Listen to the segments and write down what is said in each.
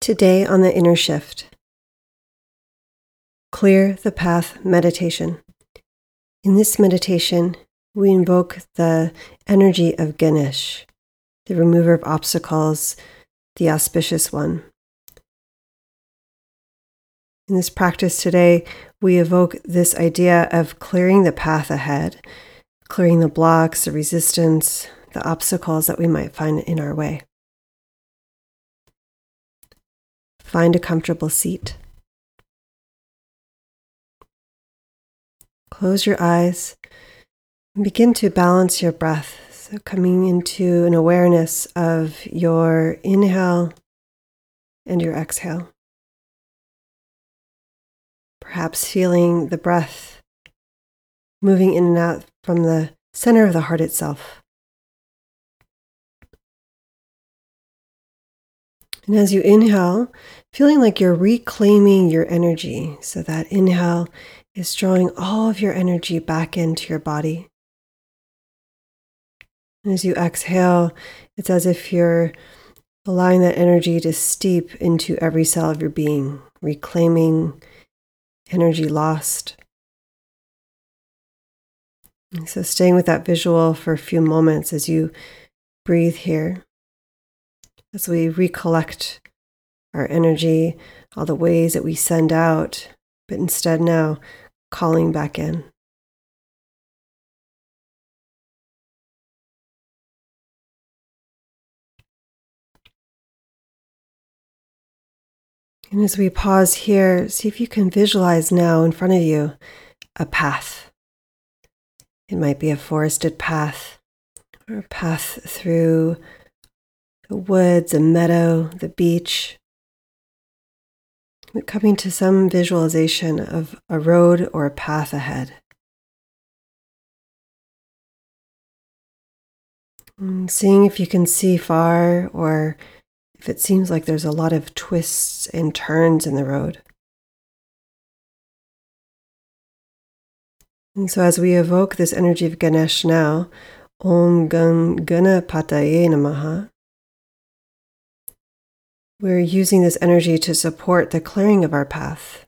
Today on the Inner Shift Clear the Path Meditation. In this meditation, we invoke the energy of Ganesh, the remover of obstacles, the auspicious one. In this practice today, we evoke this idea of clearing the path ahead, clearing the blocks, the resistance, the obstacles that we might find in our way. Find a comfortable seat. Close your eyes and begin to balance your breath. So, coming into an awareness of your inhale and your exhale. Perhaps feeling the breath moving in and out from the center of the heart itself. And as you inhale, feeling like you're reclaiming your energy. So that inhale is drawing all of your energy back into your body. And as you exhale, it's as if you're allowing that energy to steep into every cell of your being, reclaiming energy lost. And so, staying with that visual for a few moments as you breathe here, as we recollect our energy, all the ways that we send out, but instead now calling back in. And as we pause here, see if you can visualize now in front of you a path. It might be a forested path or a path through the woods, a meadow, the beach. But coming to some visualization of a road or a path ahead. And seeing if you can see far or if it seems like there's a lot of twists and turns in the road. And so, as we evoke this energy of Ganesh now, Om Gan Ganapataye Namaha, we're using this energy to support the clearing of our path.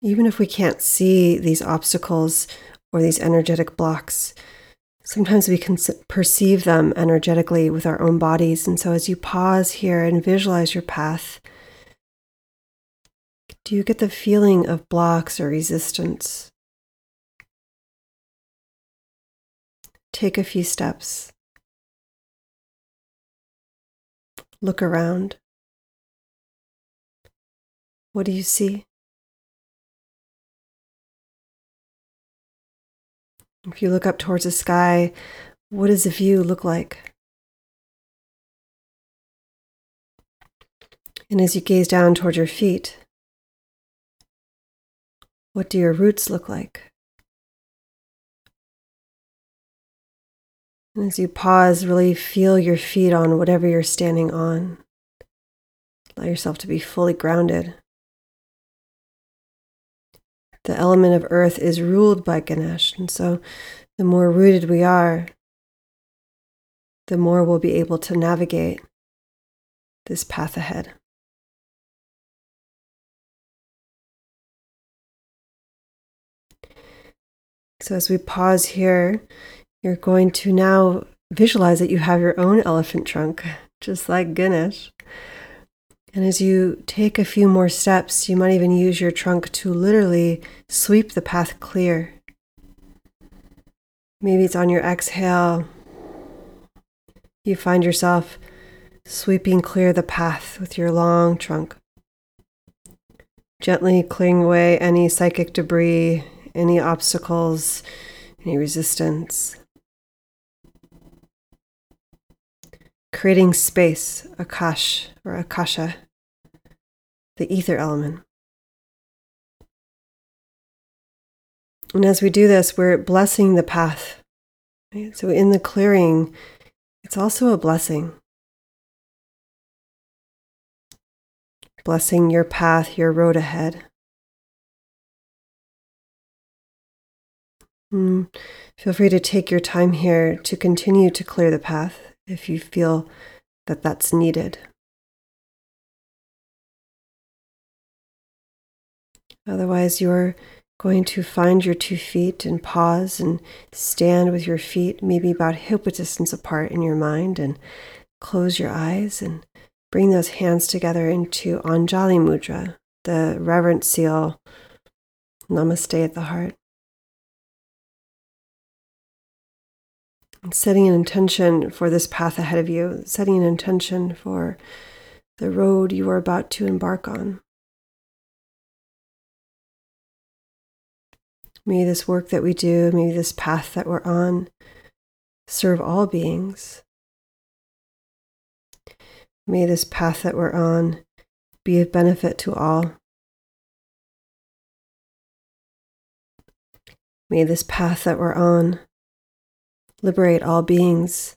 Even if we can't see these obstacles or these energetic blocks, Sometimes we can perceive them energetically with our own bodies. And so, as you pause here and visualize your path, do you get the feeling of blocks or resistance? Take a few steps. Look around. What do you see? If you look up towards the sky, what does the view look like? And as you gaze down toward your feet, what do your roots look like? And as you pause, really feel your feet on whatever you're standing on. Allow yourself to be fully grounded. The element of earth is ruled by Ganesh. And so the more rooted we are, the more we'll be able to navigate this path ahead. So, as we pause here, you're going to now visualize that you have your own elephant trunk, just like Ganesh. And as you take a few more steps, you might even use your trunk to literally sweep the path clear. Maybe it's on your exhale. You find yourself sweeping clear the path with your long trunk. Gently clearing away any psychic debris, any obstacles, any resistance. Creating space, akash or akasha, the ether element. And as we do this, we're blessing the path. Right? So in the clearing, it's also a blessing. Blessing your path, your road ahead. Mm. Feel free to take your time here to continue to clear the path if you feel that that's needed. Otherwise, you're going to find your two feet and pause and stand with your feet maybe about hip distance apart in your mind and close your eyes and bring those hands together into Anjali Mudra, the reverent seal. Namaste at the heart. Setting an intention for this path ahead of you, setting an intention for the road you are about to embark on. May this work that we do, may this path that we're on serve all beings. May this path that we're on be of benefit to all. May this path that we're on liberate all beings.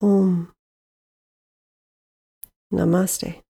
Om. Namaste.